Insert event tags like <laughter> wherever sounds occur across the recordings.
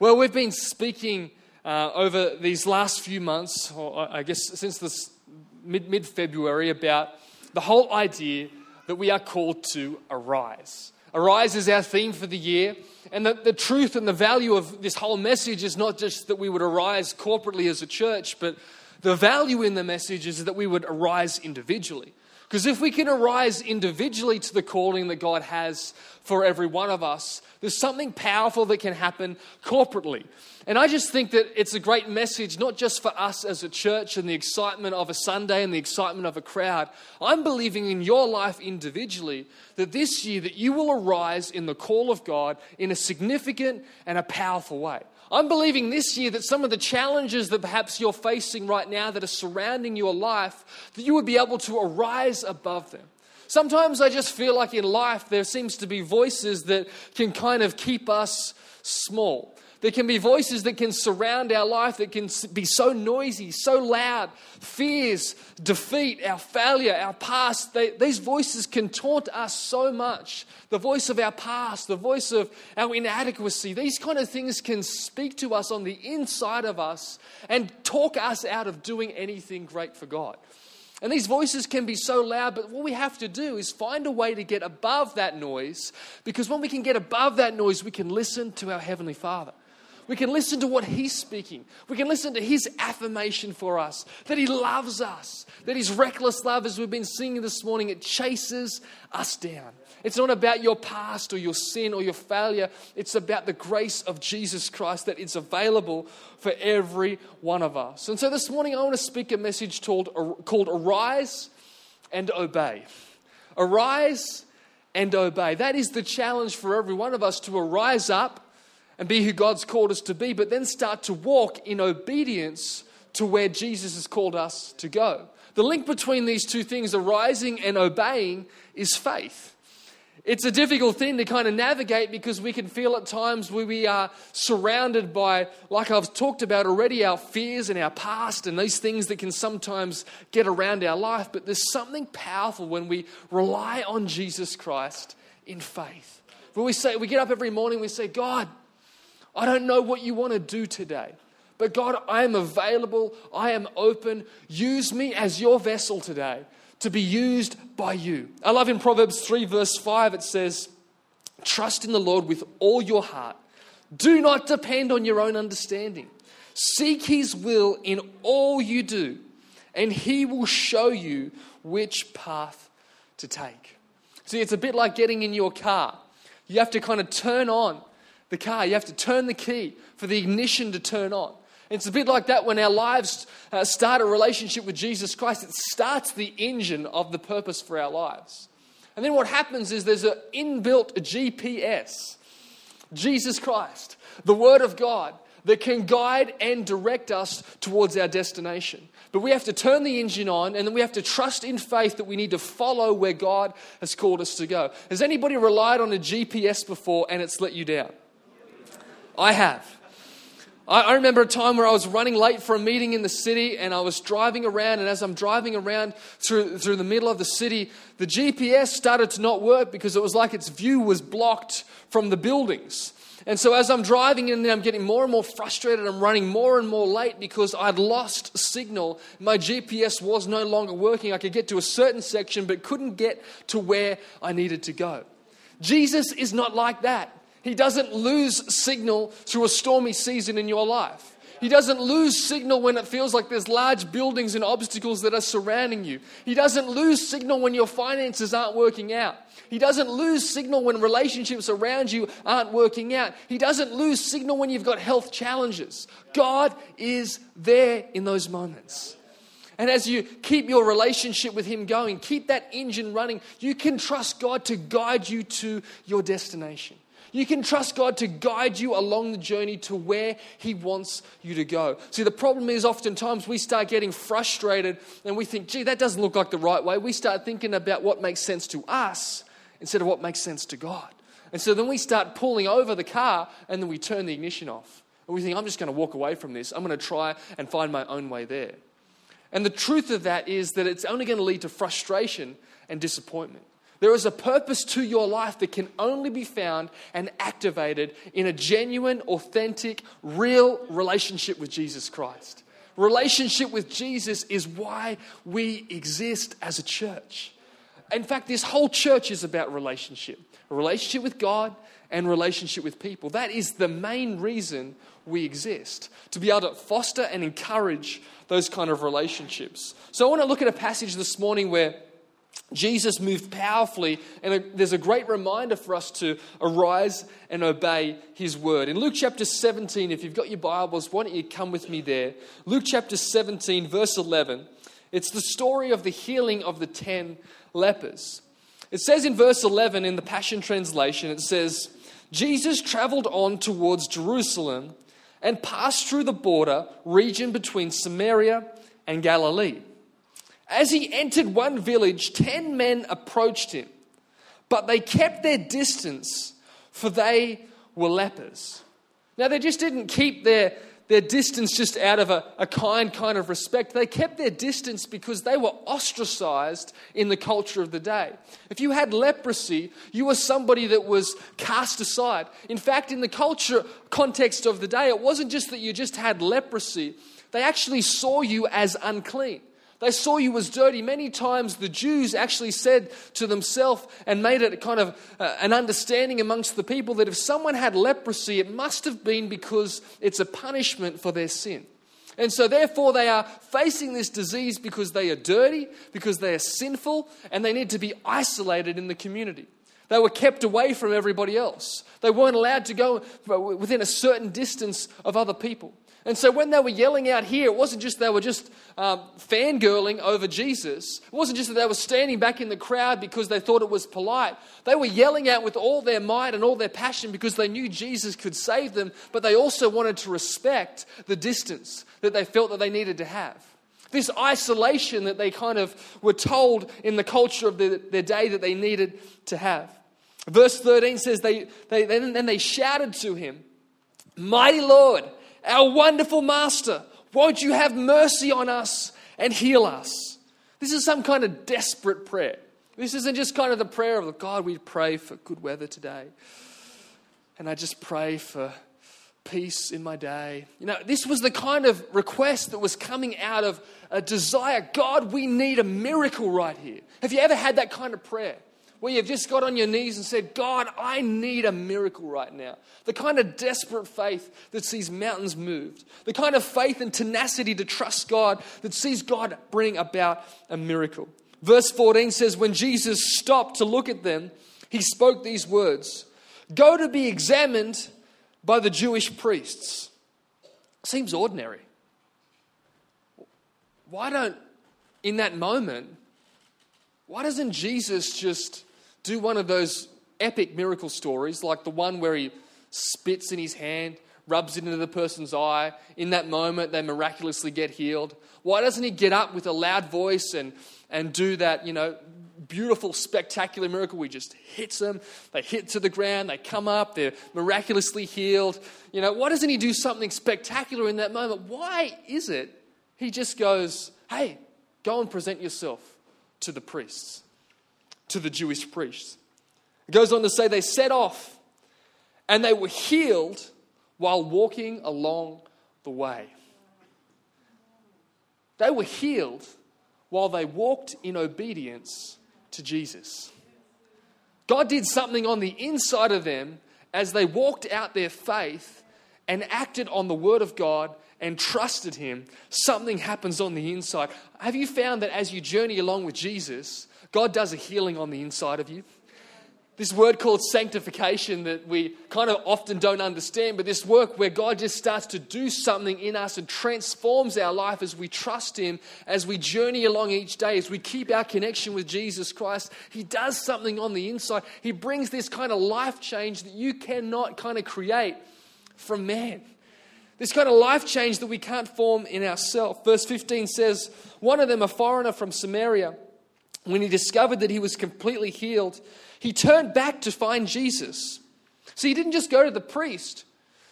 Well, we've been speaking uh, over these last few months, or I guess since this mid February, about the whole idea that we are called to arise. Arise is our theme for the year. And the, the truth and the value of this whole message is not just that we would arise corporately as a church, but the value in the message is that we would arise individually. Because if we can arise individually to the calling that God has for every one of us, there's something powerful that can happen corporately. And I just think that it's a great message, not just for us as a church and the excitement of a Sunday and the excitement of a crowd. I'm believing in your life individually that this year that you will arise in the call of God in a significant and a powerful way. I'm believing this year that some of the challenges that perhaps you're facing right now that are surrounding your life, that you would be able to arise above them. Sometimes I just feel like in life there seems to be voices that can kind of keep us small. There can be voices that can surround our life that can be so noisy, so loud. Fears, defeat, our failure, our past. They, these voices can taunt us so much. The voice of our past, the voice of our inadequacy, these kind of things can speak to us on the inside of us and talk us out of doing anything great for God. And these voices can be so loud, but what we have to do is find a way to get above that noise because when we can get above that noise, we can listen to our Heavenly Father. We can listen to what He's speaking. We can listen to His affirmation for us that He loves us, that His reckless love, as we've been singing this morning, it chases us down. It's not about your past or your sin or your failure. It's about the grace of Jesus Christ that is available for every one of us. And so this morning, I want to speak a message called, called Arise and Obey. Arise and obey. That is the challenge for every one of us to arise up and be who God's called us to be, but then start to walk in obedience to where Jesus has called us to go. The link between these two things, arising and obeying, is faith. It's a difficult thing to kind of navigate because we can feel at times where we are surrounded by, like I've talked about already, our fears and our past and these things that can sometimes get around our life. But there's something powerful when we rely on Jesus Christ in faith. When we say, we get up every morning, we say, God, I don't know what you want to do today. But God, I am available. I am open. Use me as your vessel today to be used by you. I love in Proverbs 3, verse 5, it says, Trust in the Lord with all your heart. Do not depend on your own understanding. Seek his will in all you do, and he will show you which path to take. See, it's a bit like getting in your car. You have to kind of turn on the car. You have to turn the key for the ignition to turn on. It's a bit like that when our lives uh, start a relationship with Jesus Christ. It starts the engine of the purpose for our lives. And then what happens is there's an inbuilt GPS Jesus Christ, the Word of God, that can guide and direct us towards our destination. But we have to turn the engine on and then we have to trust in faith that we need to follow where God has called us to go. Has anybody relied on a GPS before and it's let you down? I have. I, remember a time where I was running late for a meeting in the city and I was driving around. And as I'm driving around through, through the middle of the city, the GPS started to not work because it was like its view was blocked from the buildings. And so as I'm driving in there, I'm getting more and more frustrated. I'm running more and more late because I'd lost signal. My GPS was no longer working. I could get to a certain section but couldn't get to where I needed to go. Jesus is not like that. He doesn't lose signal through a stormy season in your life. He doesn't lose signal when it feels like there's large buildings and obstacles that are surrounding you. He doesn't lose signal when your finances aren't working out. He doesn't lose signal when relationships around you aren't working out. He doesn't lose signal when you've got health challenges. God is there in those moments. And as you keep your relationship with Him going, keep that engine running, you can trust God to guide you to your destination. You can trust God to guide you along the journey to where He wants you to go. See, the problem is oftentimes we start getting frustrated and we think, gee, that doesn't look like the right way. We start thinking about what makes sense to us instead of what makes sense to God. And so then we start pulling over the car and then we turn the ignition off. And we think, I'm just going to walk away from this. I'm going to try and find my own way there. And the truth of that is that it's only going to lead to frustration and disappointment. There is a purpose to your life that can only be found and activated in a genuine, authentic, real relationship with Jesus Christ. Relationship with Jesus is why we exist as a church. In fact, this whole church is about relationship a relationship with God and relationship with people. That is the main reason we exist, to be able to foster and encourage those kind of relationships. So I want to look at a passage this morning where Jesus moved powerfully, and there's a great reminder for us to arise and obey his word. In Luke chapter 17, if you've got your Bibles, why don't you come with me there? Luke chapter 17, verse 11. It's the story of the healing of the 10 lepers. It says in verse 11 in the Passion Translation, it says, Jesus traveled on towards Jerusalem and passed through the border region between Samaria and Galilee. As he entered one village, ten men approached him, but they kept their distance, for they were lepers. Now, they just didn't keep their, their distance just out of a, a kind kind of respect. They kept their distance because they were ostracized in the culture of the day. If you had leprosy, you were somebody that was cast aside. In fact, in the culture context of the day, it wasn't just that you just had leprosy, they actually saw you as unclean. They saw you as dirty. Many times the Jews actually said to themselves and made it kind of uh, an understanding amongst the people that if someone had leprosy, it must have been because it's a punishment for their sin. And so, therefore, they are facing this disease because they are dirty, because they are sinful, and they need to be isolated in the community. They were kept away from everybody else. They weren't allowed to go within a certain distance of other people. And so when they were yelling out here, it wasn't just they were just um, fangirling over Jesus. It wasn't just that they were standing back in the crowd because they thought it was polite. They were yelling out with all their might and all their passion because they knew Jesus could save them, but they also wanted to respect the distance that they felt that they needed to have. This isolation that they kind of were told in the culture of the, their day that they needed to have. Verse 13 says, they, they, then they shouted to him, Mighty Lord, our wonderful master, won't you have mercy on us and heal us? This is some kind of desperate prayer. This isn't just kind of the prayer of God, we pray for good weather today. And I just pray for peace in my day. You know, this was the kind of request that was coming out of a desire God, we need a miracle right here. Have you ever had that kind of prayer? Where you've just got on your knees and said, God, I need a miracle right now. The kind of desperate faith that sees mountains moved. The kind of faith and tenacity to trust God that sees God bring about a miracle. Verse 14 says, When Jesus stopped to look at them, he spoke these words Go to be examined by the Jewish priests. Seems ordinary. Why don't, in that moment, why doesn't Jesus just do one of those epic miracle stories, like the one where he spits in his hand, rubs it into the person's eye. In that moment, they miraculously get healed. Why doesn't he get up with a loud voice and, and do that, you know, beautiful, spectacular miracle? He just hits them, they hit to the ground, they come up, they're miraculously healed. You know, why doesn't he do something spectacular in that moment? Why is it he just goes, hey, go and present yourself to the priests? To the Jewish priests. It goes on to say they set off and they were healed while walking along the way. They were healed while they walked in obedience to Jesus. God did something on the inside of them as they walked out their faith and acted on the Word of God and trusted Him. Something happens on the inside. Have you found that as you journey along with Jesus, God does a healing on the inside of you. This word called sanctification that we kind of often don't understand, but this work where God just starts to do something in us and transforms our life as we trust Him, as we journey along each day, as we keep our connection with Jesus Christ. He does something on the inside. He brings this kind of life change that you cannot kind of create from man. This kind of life change that we can't form in ourselves. Verse 15 says, One of them, a foreigner from Samaria, when he discovered that he was completely healed, he turned back to find Jesus. So he didn't just go to the priest.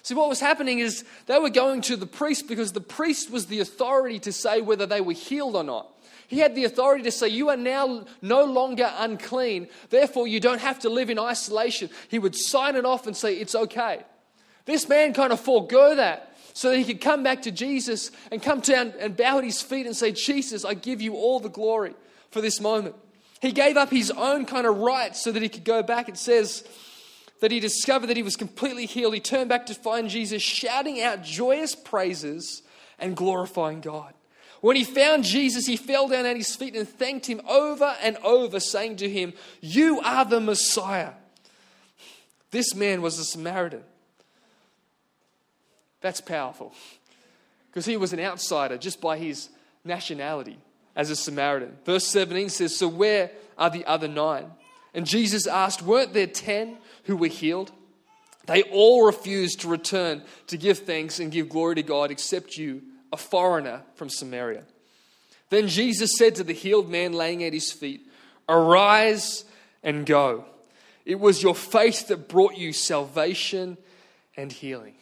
See, what was happening is they were going to the priest because the priest was the authority to say whether they were healed or not. He had the authority to say, You are now no longer unclean, therefore you don't have to live in isolation. He would sign it off and say, It's okay. This man kind of forego that so that he could come back to Jesus and come down and bow at his feet and say, Jesus, I give you all the glory for this moment. He gave up his own kind of rights so that he could go back. It says that he discovered that he was completely healed. He turned back to find Jesus shouting out joyous praises and glorifying God. When he found Jesus, he fell down at his feet and thanked him over and over, saying to him, You are the Messiah. This man was a Samaritan. That's powerful because he was an outsider just by his nationality as a Samaritan. Verse 17 says, So where are the other nine? And Jesus asked, Weren't there ten who were healed? They all refused to return to give thanks and give glory to God except you, a foreigner from Samaria. Then Jesus said to the healed man laying at his feet, Arise and go. It was your faith that brought you salvation and healing.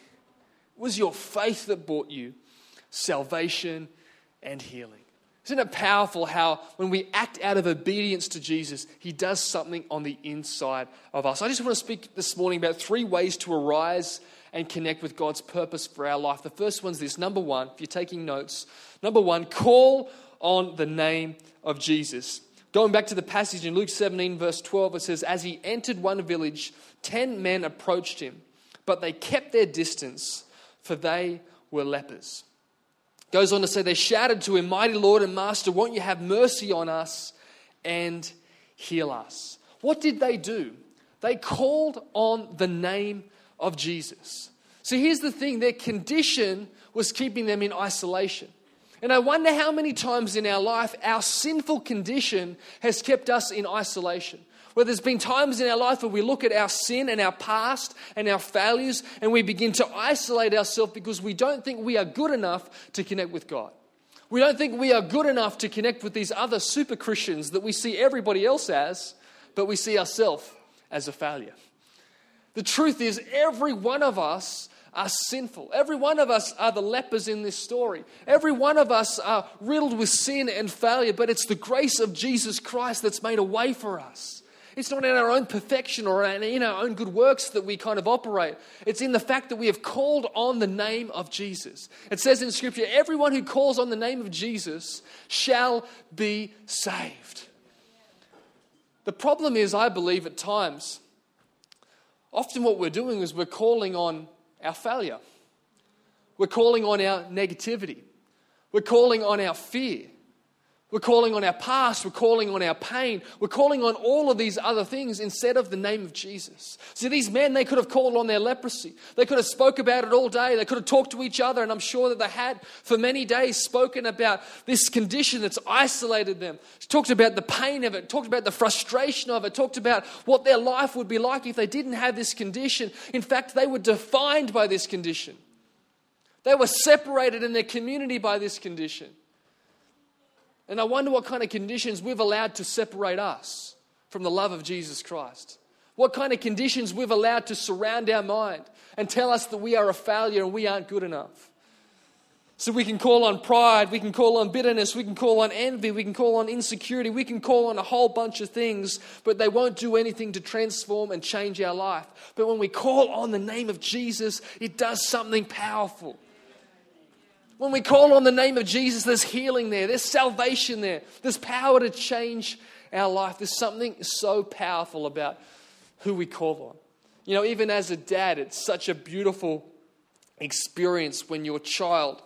It was your faith that brought you salvation and healing. Isn't it powerful how when we act out of obedience to Jesus, He does something on the inside of us? I just want to speak this morning about three ways to arise and connect with God's purpose for our life. The first one's this number one, if you're taking notes, number one, call on the name of Jesus. Going back to the passage in Luke 17, verse 12, it says, As he entered one village, ten men approached him, but they kept their distance, for they were lepers. Goes on to say, They shouted to him, Mighty Lord and Master, won't you have mercy on us and heal us? What did they do? They called on the name of Jesus. So here's the thing their condition was keeping them in isolation. And I wonder how many times in our life our sinful condition has kept us in isolation where there's been times in our life where we look at our sin and our past and our failures and we begin to isolate ourselves because we don't think we are good enough to connect with God. We don't think we are good enough to connect with these other super Christians that we see everybody else as, but we see ourselves as a failure. The truth is, every one of us are sinful. Every one of us are the lepers in this story. Every one of us are riddled with sin and failure, but it's the grace of Jesus Christ that's made a way for us. It's not in our own perfection or in our own good works that we kind of operate. It's in the fact that we have called on the name of Jesus. It says in Scripture, everyone who calls on the name of Jesus shall be saved. The problem is, I believe at times, often what we're doing is we're calling on our failure, we're calling on our negativity, we're calling on our fear. We're calling on our past. We're calling on our pain. We're calling on all of these other things instead of the name of Jesus. See, these men, they could have called on their leprosy. They could have spoke about it all day. They could have talked to each other, and I'm sure that they had for many days spoken about this condition that's isolated them. Talked about the pain of it, talked about the frustration of it, talked about what their life would be like if they didn't have this condition. In fact, they were defined by this condition. They were separated in their community by this condition. And I wonder what kind of conditions we've allowed to separate us from the love of Jesus Christ. What kind of conditions we've allowed to surround our mind and tell us that we are a failure and we aren't good enough. So we can call on pride, we can call on bitterness, we can call on envy, we can call on insecurity, we can call on a whole bunch of things, but they won't do anything to transform and change our life. But when we call on the name of Jesus, it does something powerful. When we call on the name of Jesus, there's healing there, there's salvation there, there's power to change our life. There's something so powerful about who we call on. You know, even as a dad, it's such a beautiful experience when your child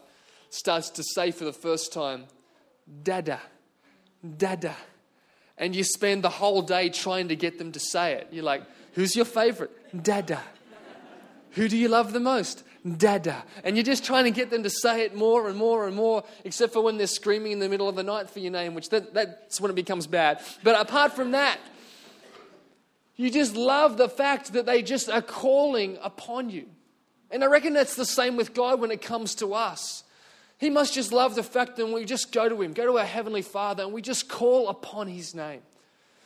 starts to say for the first time, Dada, Dada. And you spend the whole day trying to get them to say it. You're like, who's your favorite? Dada. Who do you love the most? Dada. And you're just trying to get them to say it more and more and more, except for when they're screaming in the middle of the night for your name, which that, that's when it becomes bad. But apart from that, you just love the fact that they just are calling upon you. And I reckon that's the same with God when it comes to us. He must just love the fact that we just go to Him, go to our Heavenly Father, and we just call upon His name.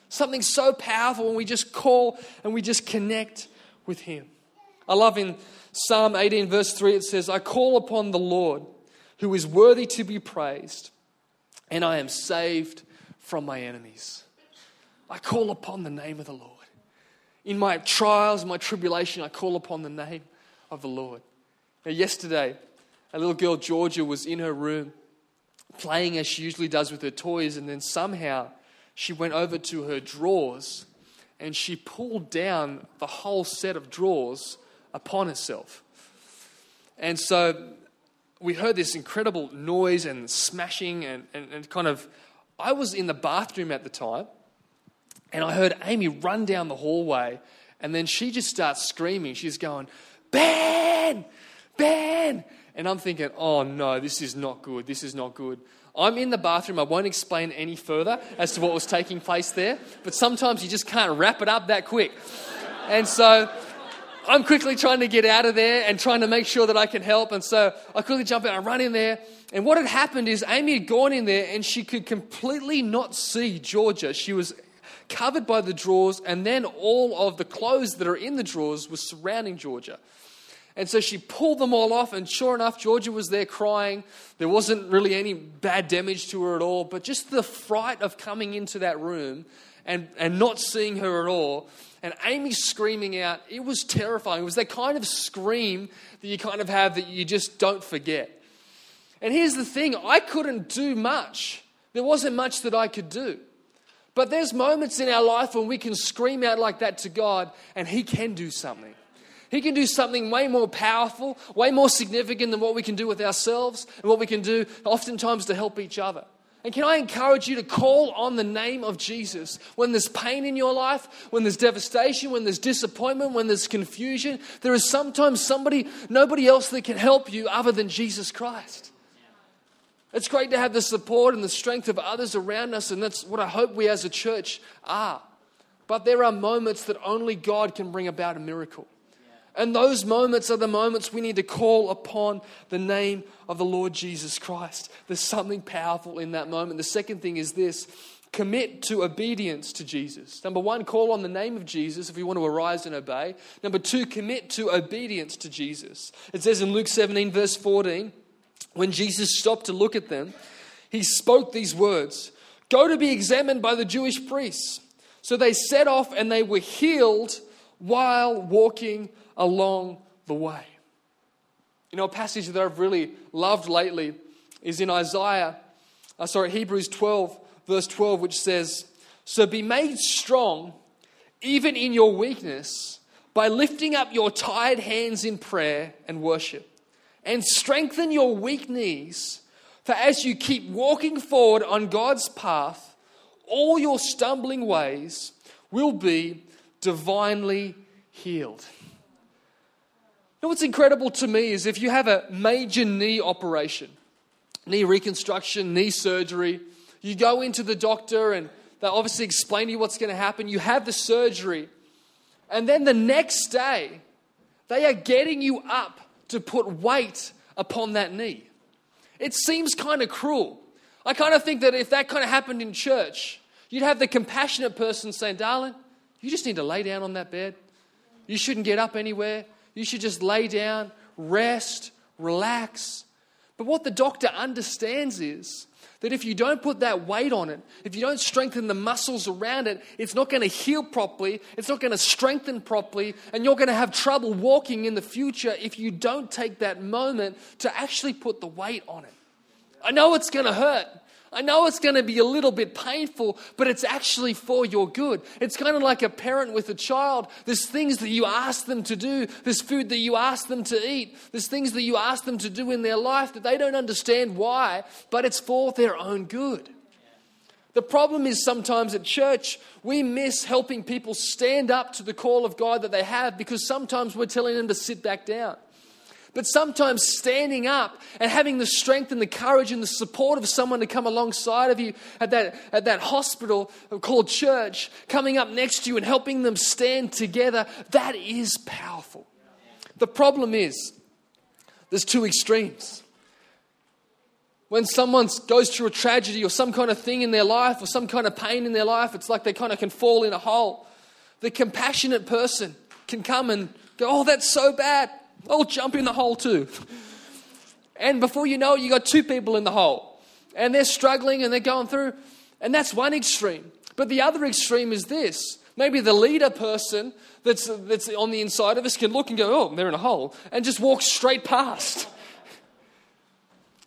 Something so powerful when we just call and we just connect with Him. I love in Psalm 18, verse 3, it says, I call upon the Lord who is worthy to be praised, and I am saved from my enemies. I call upon the name of the Lord. In my trials, my tribulation, I call upon the name of the Lord. Now, yesterday, a little girl, Georgia, was in her room playing as she usually does with her toys, and then somehow she went over to her drawers and she pulled down the whole set of drawers upon itself. And so we heard this incredible noise and smashing, and, and, and kind of. I was in the bathroom at the time, and I heard Amy run down the hallway, and then she just starts screaming. She's going, Ben! Ben! And I'm thinking, oh no, this is not good. This is not good. I'm in the bathroom. I won't explain any further as to what was taking place there, but sometimes you just can't wrap it up that quick. And so I'm quickly trying to get out of there and trying to make sure that I can help. And so I quickly jump in, I run in there. And what had happened is Amy had gone in there and she could completely not see Georgia. She was covered by the drawers, and then all of the clothes that are in the drawers was surrounding Georgia. And so she pulled them all off, and sure enough, Georgia was there crying. There wasn't really any bad damage to her at all, but just the fright of coming into that room and, and not seeing her at all. And Amy screaming out, it was terrifying. It was that kind of scream that you kind of have that you just don't forget. And here's the thing I couldn't do much, there wasn't much that I could do. But there's moments in our life when we can scream out like that to God, and He can do something. He can do something way more powerful, way more significant than what we can do with ourselves and what we can do oftentimes to help each other. And can I encourage you to call on the name of Jesus when there's pain in your life, when there's devastation, when there's disappointment, when there's confusion? There is sometimes somebody, nobody else that can help you other than Jesus Christ. It's great to have the support and the strength of others around us, and that's what I hope we as a church are. But there are moments that only God can bring about a miracle. And those moments are the moments we need to call upon the name of the Lord Jesus Christ. There's something powerful in that moment. The second thing is this commit to obedience to Jesus. Number one, call on the name of Jesus if you want to arise and obey. Number two, commit to obedience to Jesus. It says in Luke 17, verse 14, when Jesus stopped to look at them, he spoke these words Go to be examined by the Jewish priests. So they set off and they were healed while walking along the way. You know, a passage that I've really loved lately is in Isaiah, uh, sorry, Hebrews 12, verse 12, which says, So be made strong even in your weakness by lifting up your tired hands in prayer and worship, and strengthen your weak knees. For as you keep walking forward on God's path, all your stumbling ways will be divinely healed know what's incredible to me is if you have a major knee operation, knee reconstruction, knee surgery, you go into the doctor and they obviously explain to you what's going to happen. You have the surgery, and then the next day, they are getting you up to put weight upon that knee. It seems kind of cruel. I kind of think that if that kind of happened in church, you'd have the compassionate person saying, Darling, you just need to lay down on that bed. You shouldn't get up anywhere. You should just lay down, rest, relax. But what the doctor understands is that if you don't put that weight on it, if you don't strengthen the muscles around it, it's not going to heal properly, it's not going to strengthen properly, and you're going to have trouble walking in the future if you don't take that moment to actually put the weight on it. I know it's going to hurt. I know it's going to be a little bit painful, but it's actually for your good. It's kind of like a parent with a child. There's things that you ask them to do, there's food that you ask them to eat, there's things that you ask them to do in their life that they don't understand why, but it's for their own good. The problem is sometimes at church, we miss helping people stand up to the call of God that they have because sometimes we're telling them to sit back down. But sometimes standing up and having the strength and the courage and the support of someone to come alongside of you at that, at that hospital called church, coming up next to you and helping them stand together, that is powerful. The problem is, there's two extremes. When someone goes through a tragedy or some kind of thing in their life or some kind of pain in their life, it's like they kind of can fall in a hole. The compassionate person can come and go, Oh, that's so bad. I'll jump in the hole too. And before you know it, you got two people in the hole. and they're struggling and they're going through. And that's one extreme. But the other extreme is this. Maybe the leader person that's, that's on the inside of us can look and go, oh, they're in a hole, and just walk straight past.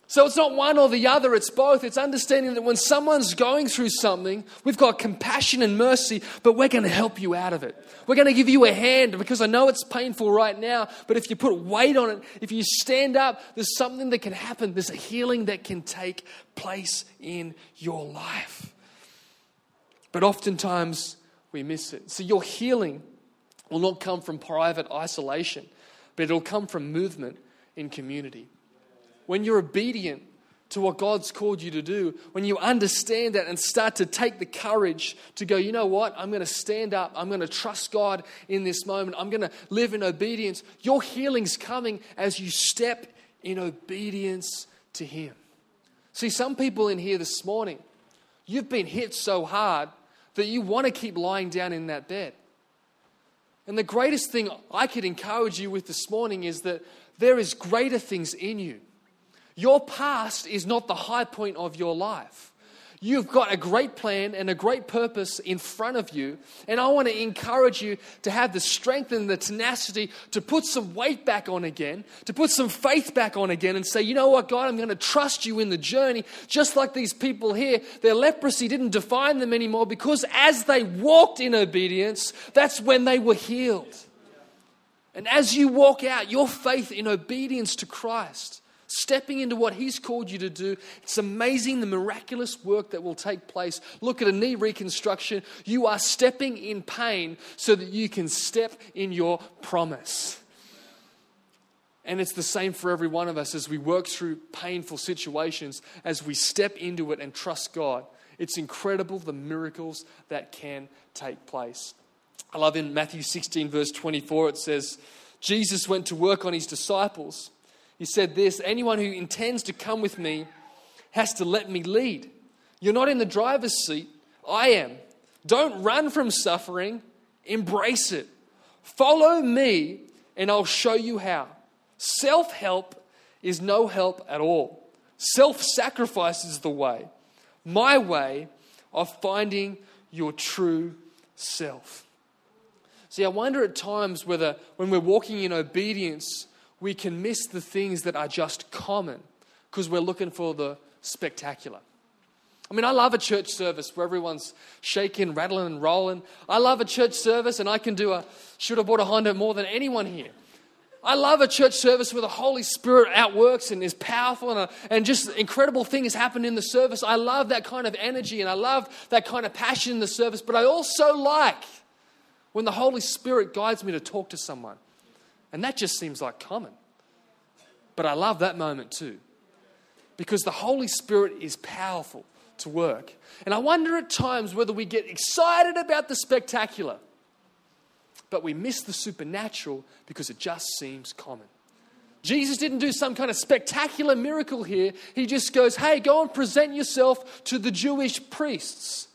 So it's not one or the other, it's both. It's understanding that when someone's going through something, we've got compassion and mercy, but we're going to help you out of it. We're going to give you a hand because I know it's painful right now, but if you put weight on it, if you stand up, there's something that can happen. There's a healing that can take place in your life. But oftentimes we miss it. So your healing will not come from private isolation, but it'll come from movement in community when you're obedient to what God's called you to do, when you understand that and start to take the courage to go, you know what, I'm going to stand up, I'm going to trust God in this moment, I'm going to live in obedience, your healing's coming as you step in obedience to Him. See, some people in here this morning, you've been hit so hard that you want to keep lying down in that bed. And the greatest thing I could encourage you with this morning is that there is greater things in you. Your past is not the high point of your life. You've got a great plan and a great purpose in front of you. And I want to encourage you to have the strength and the tenacity to put some weight back on again, to put some faith back on again, and say, you know what, God, I'm going to trust you in the journey. Just like these people here, their leprosy didn't define them anymore because as they walked in obedience, that's when they were healed. And as you walk out your faith in obedience to Christ, stepping into what He's called you to do. It's amazing the miraculous work that will take place. Look at a knee reconstruction. You are stepping in pain so that you can step in your promise. And it's the same for every one of us as we work through painful situations, as we step into it and trust God. It's incredible the miracles that can take place. I love in Matthew 16, verse 24, it says, Jesus went to work on his disciples he said this Anyone who intends to come with me has to let me lead. You're not in the driver's seat, I am. Don't run from suffering, embrace it. Follow me, and I'll show you how. Self help is no help at all. Self sacrifice is the way, my way of finding your true self. See, I wonder at times whether when we're walking in obedience, we can miss the things that are just common because we're looking for the spectacular. I mean, I love a church service where everyone's shaking, rattling, and rolling. I love a church service, and I can do a should have bought a Honda more than anyone here. I love a church service where the Holy Spirit outworks and is powerful and, a, and just incredible things happen in the service. I love that kind of energy and I love that kind of passion in the service. But I also like when the Holy Spirit guides me to talk to someone. And that just seems like common. But I love that moment too. Because the Holy Spirit is powerful to work. And I wonder at times whether we get excited about the spectacular, but we miss the supernatural because it just seems common. Jesus didn't do some kind of spectacular miracle here. He just goes, hey, go and present yourself to the Jewish priests.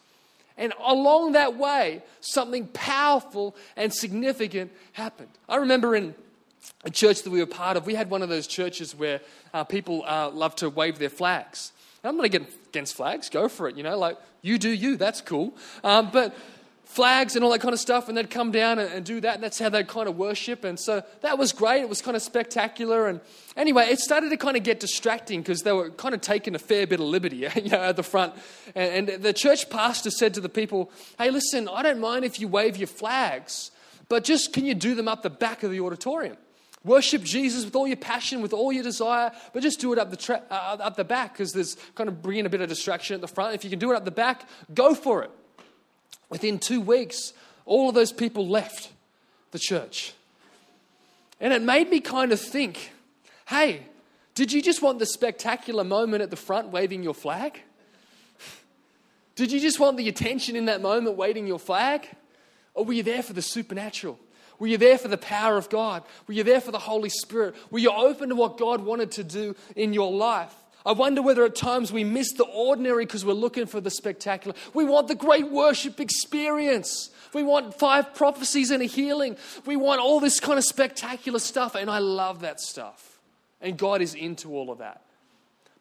And along that way, something powerful and significant happened. I remember in a church that we were part of, we had one of those churches where uh, people uh, love to wave their flags. I'm not against flags, go for it, you know, like you do you, that's cool. Um, but flags and all that kind of stuff, and they'd come down and, and, do that, and that's how they'd kind of worship. And so that was great. It was kind of spectacular. And anyway, it started to kind of get distracting because they were kind of taking a fair bit of liberty <laughs> you know, at the front. And, and the church pastor said to the people, Hey, listen, I don't mind if you wave your flags, but just can you do them up the back of the auditorium? Worship Jesus with all your passion, with all your desire, but just do it up the, tra- uh, up the back because there's kind of bringing a bit of distraction at the front. If you can do it up the back, go for it. Within two weeks, all of those people left the church. And it made me kind of think hey, did you just want the spectacular moment at the front waving your flag? Did you just want the attention in that moment waving your flag? Or were you there for the supernatural? Were you there for the power of God? Were you there for the Holy Spirit? Were you open to what God wanted to do in your life? I wonder whether at times we miss the ordinary because we're looking for the spectacular. We want the great worship experience. We want five prophecies and a healing. We want all this kind of spectacular stuff, and I love that stuff. And God is into all of that.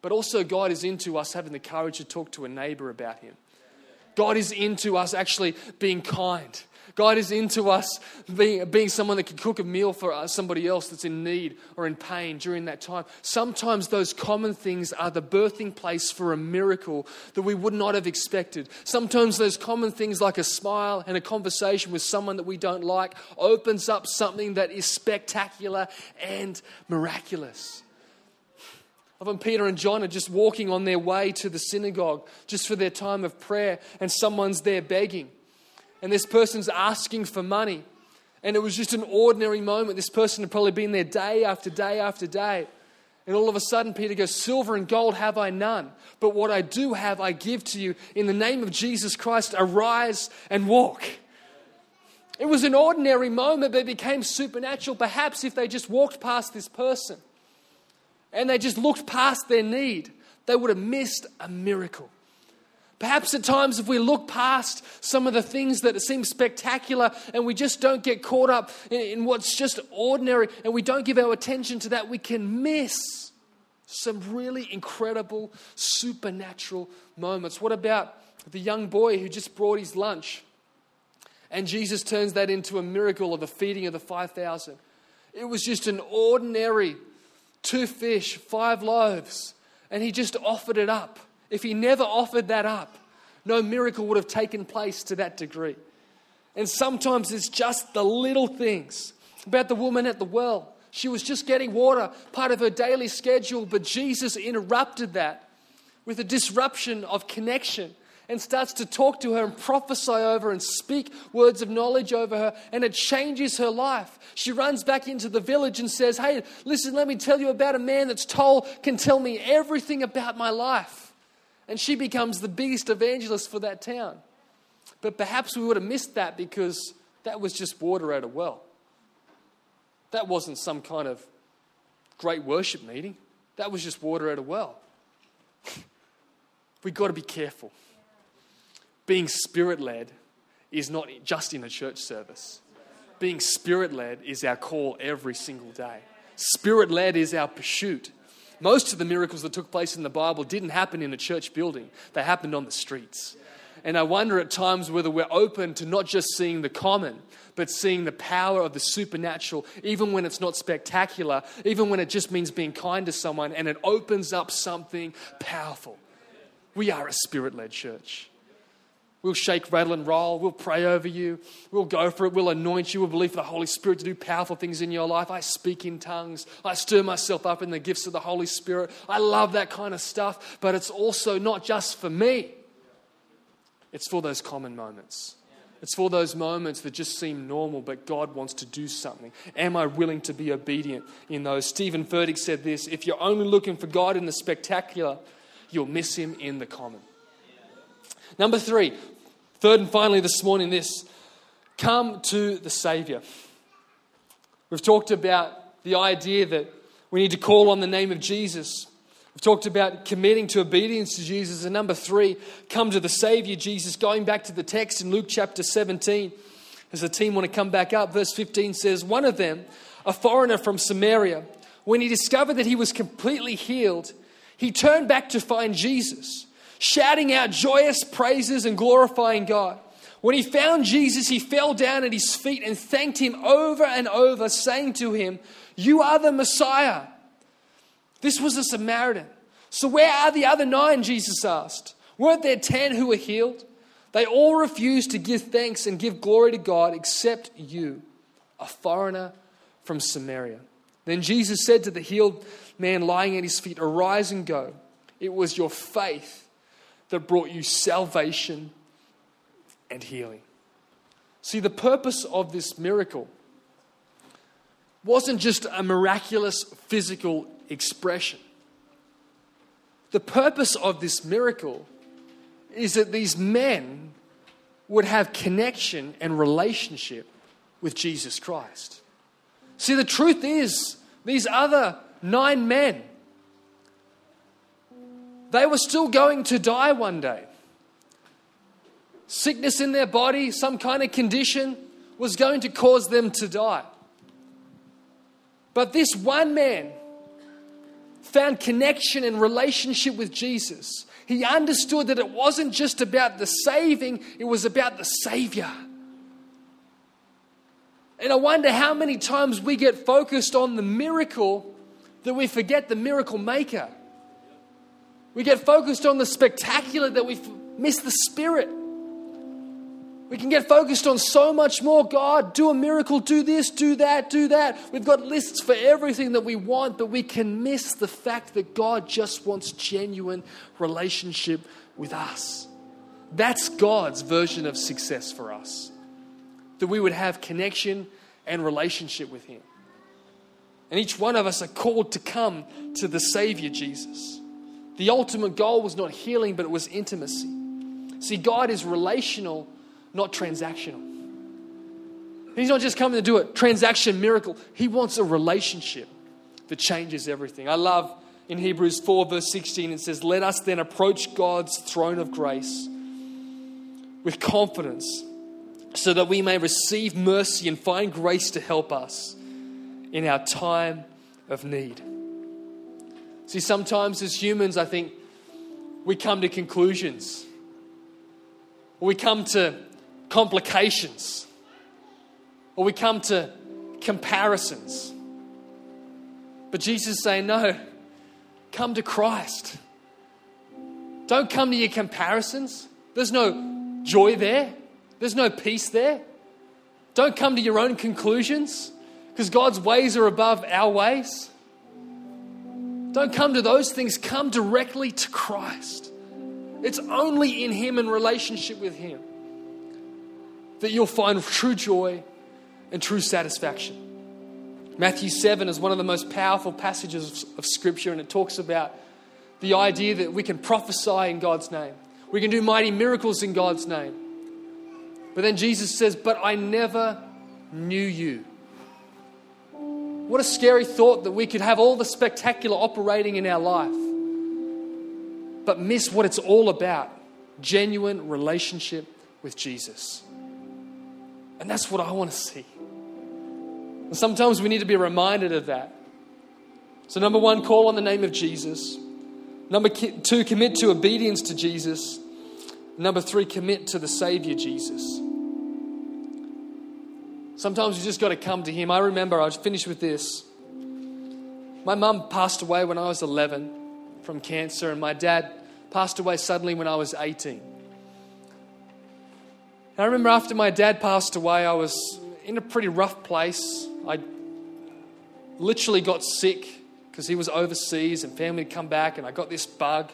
But also, God is into us having the courage to talk to a neighbor about Him. God is into us actually being kind. God is into us being, being someone that can cook a meal for uh, somebody else that's in need or in pain during that time. Sometimes those common things are the birthing place for a miracle that we would not have expected. Sometimes those common things, like a smile and a conversation with someone that we don't like, opens up something that is spectacular and miraculous. When Peter and John are just walking on their way to the synagogue just for their time of prayer, and someone's there begging and this person's asking for money. And it was just an ordinary moment. This person had probably been there day after day after day. And all of a sudden, Peter goes, Silver and gold have I none, but what I do have I give to you. In the name of Jesus Christ, arise and walk. It was an ordinary moment, but it became supernatural. Perhaps if they just walked past this person and they just looked past their need, they would have missed a miracle. Perhaps at times, if we look past some of the things that seem spectacular and we just don't get caught up in, what's just ordinary and we don't give our attention to that, we can miss some really incredible supernatural moments. What about the young boy who just brought his lunch? And Jesus turns that into a miracle of the feeding of the 5,000. It was just an ordinary two fish, five loaves, and he just offered it up. If he never offered that up, no miracle would have taken place to that degree. And sometimes it's just the little things. About the woman at the well. She was just getting water, part of her daily schedule, but Jesus interrupted that with a disruption of connection and starts to talk to her and prophesy over and speak words of knowledge over her, and it changes her life. She runs back into the village and says, Hey, listen, let me tell you about a man that's told, can tell me everything about my life. And she becomes the biggest evangelist for that town. But perhaps we would have missed that because that was just water at a well. That wasn't some kind of great worship meeting. That was just water at a well. <laughs> We've got to be careful. Being spirit led is not just in a church service. Being spirit led is our call every single day. Spirit led is our pursuit. Most of the miracles that took place in the Bible didn't happen in a church building, they happened on the streets. And I wonder at times whether we're open to not just seeing the common, but seeing the power of the supernatural, even when it's not spectacular, even when it just means being kind to someone and it opens up something powerful. We are a spirit led church. We'll shake, rattle, and roll. We'll pray over you. We'll go for it. We'll anoint you. We'll believe for the Holy Spirit to do powerful things in your life. I speak in tongues. I stir myself up in the gifts of the Holy Spirit. I love that kind of stuff, but it's also not just for me, it's for those common moments. It's for those moments that just seem normal, but God wants to do something. Am I willing to be obedient in those? Steven Furtick said this if you're only looking for God in the spectacular, you'll miss Him in the common. Number three, third and finally this morning, this come to the Savior. We've talked about the idea that we need to call on the name of Jesus. We've talked about committing to obedience to Jesus. And number three, come to the Savior Jesus. Going back to the text in Luke chapter 17, as the team want to come back up, verse 15 says, One of them, a foreigner from Samaria, when he discovered that he was completely healed, he turned back to find Jesus shouting out joyous praises and glorifying God. When he found Jesus, he fell down at his feet and thanked him over and over, saying to him, You are the Messiah. This was a Samaritan. So, where are the other nine? Jesus asked. Weren't there ten who were healed? They all refused to give thanks and give glory to God except you, a foreigner from Samaria. Then Jesus said to the healed man lying at his feet, Arise and go. It was your faith that brought you salvation and healing. See, the purpose of this miracle wasn't just a miraculous physical expression. The purpose of this miracle is that these men would have connection and relationship with Jesus Christ. See, the truth is, these other nine men they were still going to die one day. Sickness in their body, some kind of condition, was going to cause them to die. But this one man found connection and relationship with Jesus, he understood that it wasn't just about the saving, it was about the Savior. And I wonder how many times we get focused on the miracle that we forget the miracle maker. We get focused on the spectacular that we miss the spirit. We can get focused on so much more. God, do a miracle, do this, do that, do that. We've got lists for everything that we want, but we can miss the fact that God just wants genuine relationship with us. That's God's version of success for us. That we would have connection and relationship with Him. And each one of us are called to come to the Savior Jesus. The ultimate goal was not healing, but it was intimacy. See, God is relational not transactional. He's not just coming to do a transaction miracle, He wants a relationship that changes everything. I love in Hebrews 4, verse 16, it says, Let us then approach God's throne of grace with confidence so that we may receive mercy and find grace to help us in our time of need. See, sometimes as humans, I think we come to conclusions. or We come to complications, or we come to comparisons. But Jesus is saying, no, come to Christ. Don't come to your comparisons. There's no joy there, there's no peace there. Don't come to your own conclusions because God's ways are above our ways. Don't come to those things, come directly to Christ. It's only in Him and relationship with Him that you'll find true joy and true satisfaction. Matthew 7 is one of the most powerful passages of Scripture, and it talks about the idea that we can prophesy in God's name, we can do mighty miracles in God's name. But then Jesus says, But I never knew you. What a scary thought that we could have all the spectacular operating in our life, but miss what it's all about genuine relationship with Jesus. And that's what I want to see. And sometimes we need to be reminded of that. So, number one, call on the name of Jesus. Number two, commit to obedience to Jesus. Number three, commit to the Savior Jesus. Sometimes you just got to come to Him. I remember, I'll finish with this. My mum passed away when I was 11 from cancer, and my dad passed away suddenly when I was 18. I remember after my dad passed away, I was in a pretty rough place. I literally got sick because he was overseas and family had come back, and I got this bug.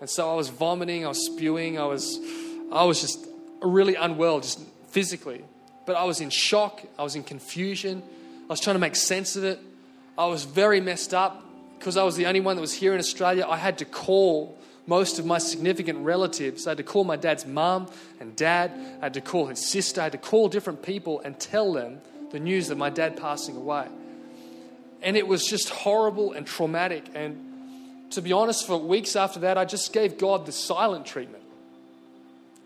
And so I was vomiting, I was spewing, I was, I was just really unwell, just physically. But I was in shock, I was in confusion, I was trying to make sense of it. I was very messed up because I was the only one that was here in Australia. I had to call most of my significant relatives. I had to call my dad's mum and dad. I had to call his sister. I had to call different people and tell them the news that my dad passing away. And it was just horrible and traumatic. And to be honest, for weeks after that, I just gave God the silent treatment.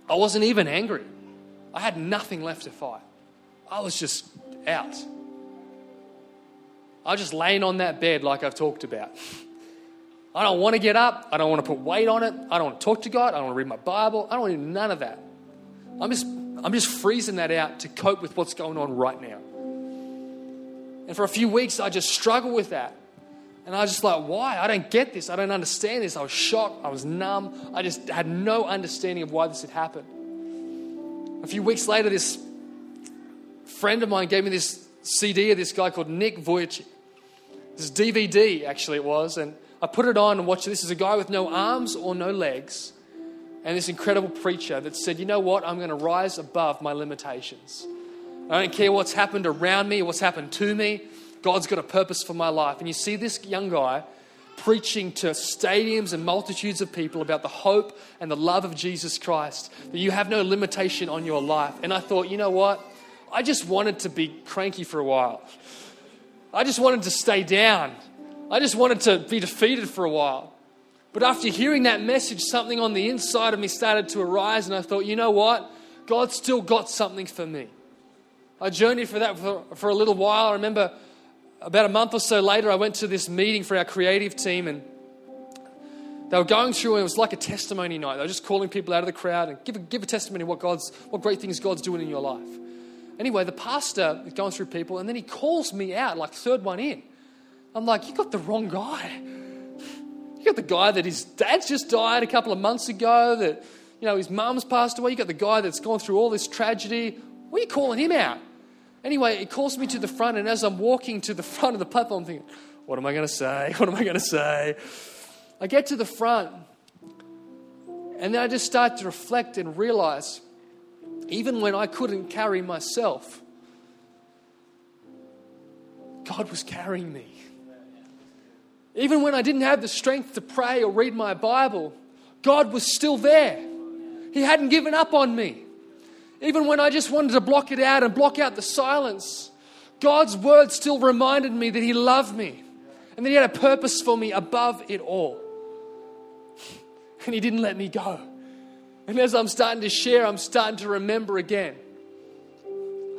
I wasn't even angry. I had nothing left to fight. I was just out. I was just laying on that bed like I've talked about. I don't want to get up. I don't want to put weight on it. I don't want to talk to God. I don't want to read my Bible. I don't want to none of that. I'm just, I'm just freezing that out to cope with what's going on right now. And for a few weeks, I just struggled with that. And I was just like, why? I don't get this. I don't understand this. I was shocked. I was numb. I just had no understanding of why this had happened. A few weeks later, this friend of mine gave me this CD of this guy called Nick Vujicic. This DVD, actually, it was. And I put it on and watched. This is a guy with no arms or no legs, and this incredible preacher that said, You know what? I'm going to rise above my limitations. I don't care what's happened around me, what's happened to me. God's got a purpose for my life. And you see this young guy preaching to stadiums and multitudes of people about the hope and the love of Jesus Christ, that you have no limitation on your life. And I thought, you know what? I just wanted to be cranky for a while. I just wanted to stay down I just wanted to be defeated for a while. But after hearing that message, something on the inside of me started to arise, and I thought, you know what? God still got something for me. I journeyed for that for, for a little while. I remember about a month or so later, I went to this meeting for our creative team, and They were going through, and it was like a testimony night. They were just calling people out of the crowd and give a, give a testimony of what, God's, what great things God's doing in your life. Anyway, the pastor is going through people, and then he calls me out, like third one in. I'm like, you got the wrong guy. You got the guy that his dad's just died a couple of months ago, that you know his mum's passed away. You got the guy that's gone through all this tragedy. What are you calling him out? Anyway, he calls me to the front, and as I'm walking to the <laughs> front of the platform, I'm thinking, what am I going to say? What am I going to say? I get to the front, and then I just start to reflect and realize even when I couldn't carry myself, God was carrying me. Even when I didn't have the strength to pray or read my Bible, God was still there. He hadn't given up on me. Even when I just wanted to block it out and block out the silence, God's word still reminded me that He loved me and that He had a purpose for me above it all. And He didn't let me go. And as I'm starting to share, I'm starting to remember again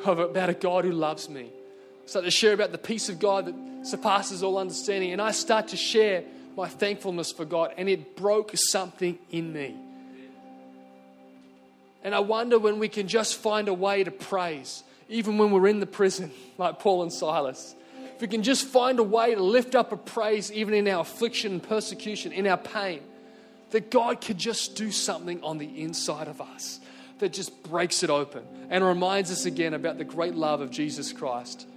about a God who loves me. I start to share about the peace of God that surpasses all understanding. And I start to share my thankfulness for God, and it broke something in me. And I wonder when we can just find a way to praise, even when we're in the prison, <laughs> like Paul and Silas. If we can just find a way to lift up a praise, even in our affliction and persecution, in our pain, that God could just do something on the inside of us that just breaks it open and reminds us again about the great love of Jesus Christ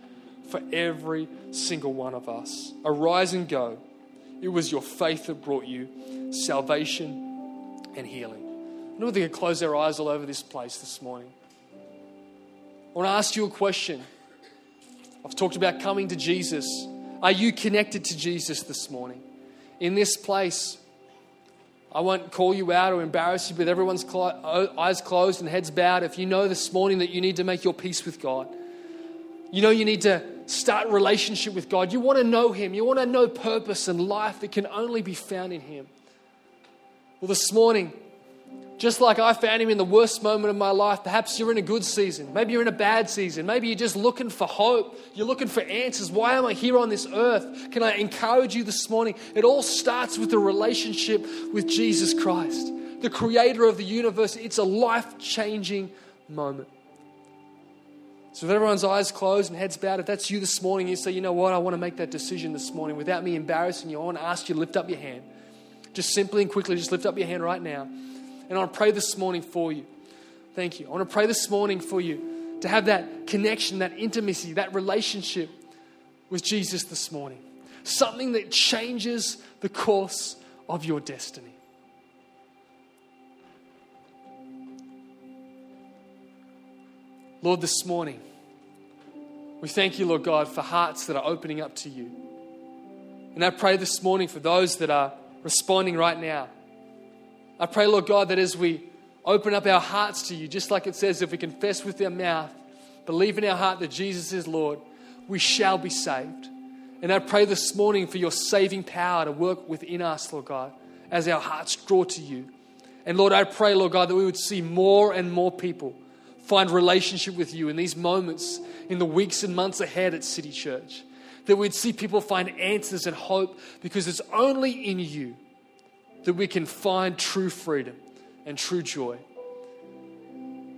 for every single one of us. Arise and go. It was your faith that brought you salvation and healing. I know we can close our eyes all over this place this morning. I want to ask you a question. I've talked about coming to Jesus. Are you connected to Jesus this morning? In this place, I won't call you out or embarrass you, but everyone's eyes closed and heads bowed. If you know this morning that you need to make your peace with God, you know you need to start relationship with God. You want to know Him. You want to know purpose and life that can only be found in Him. Well, this morning, just like I found Him in the worst moment of my life, perhaps you're in a good season. Maybe you're in a bad season. Maybe you're just looking for hope. You're looking for answers. Why am I here on this earth? Can I encourage you this morning? It all starts with a relationship with Jesus Christ, the creator of the universe. It's a life changing moment. So, if everyone's eyes closed and heads bowed, if that's you this morning, you say, you know what, I want to make that decision this morning without me embarrassing you, I want to ask you to lift up your hand. Just simply and quickly, just lift up your hand right now. And I want to pray this morning for you. Thank you. I want to pray this morning for you to have that connection, that intimacy, that relationship with Jesus this morning. Something that changes the course of your destiny. Lord, this morning, we thank you, Lord God, for hearts that are opening up to you. And I pray this morning for those that are responding right now. I pray, Lord God, that as we open up our hearts to you, just like it says, if we confess with our mouth, believe in our heart that Jesus is Lord, we shall be saved. And I pray this morning for your saving power to work within us, Lord God, as our hearts draw to you. And Lord, I pray, Lord God, that we would see more and more people find relationship with you in these moments, in the weeks and months ahead at City Church. That we'd see people find answers and hope because it's only in you that we can find true freedom and true joy.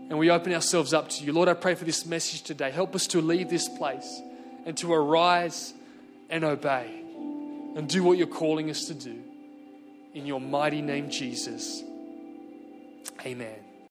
And we open ourselves up to you. Lord, I pray for this message today. Help us to leave this place and to arise and obey and do what you're calling us to do. In your mighty name, Jesus. Amen.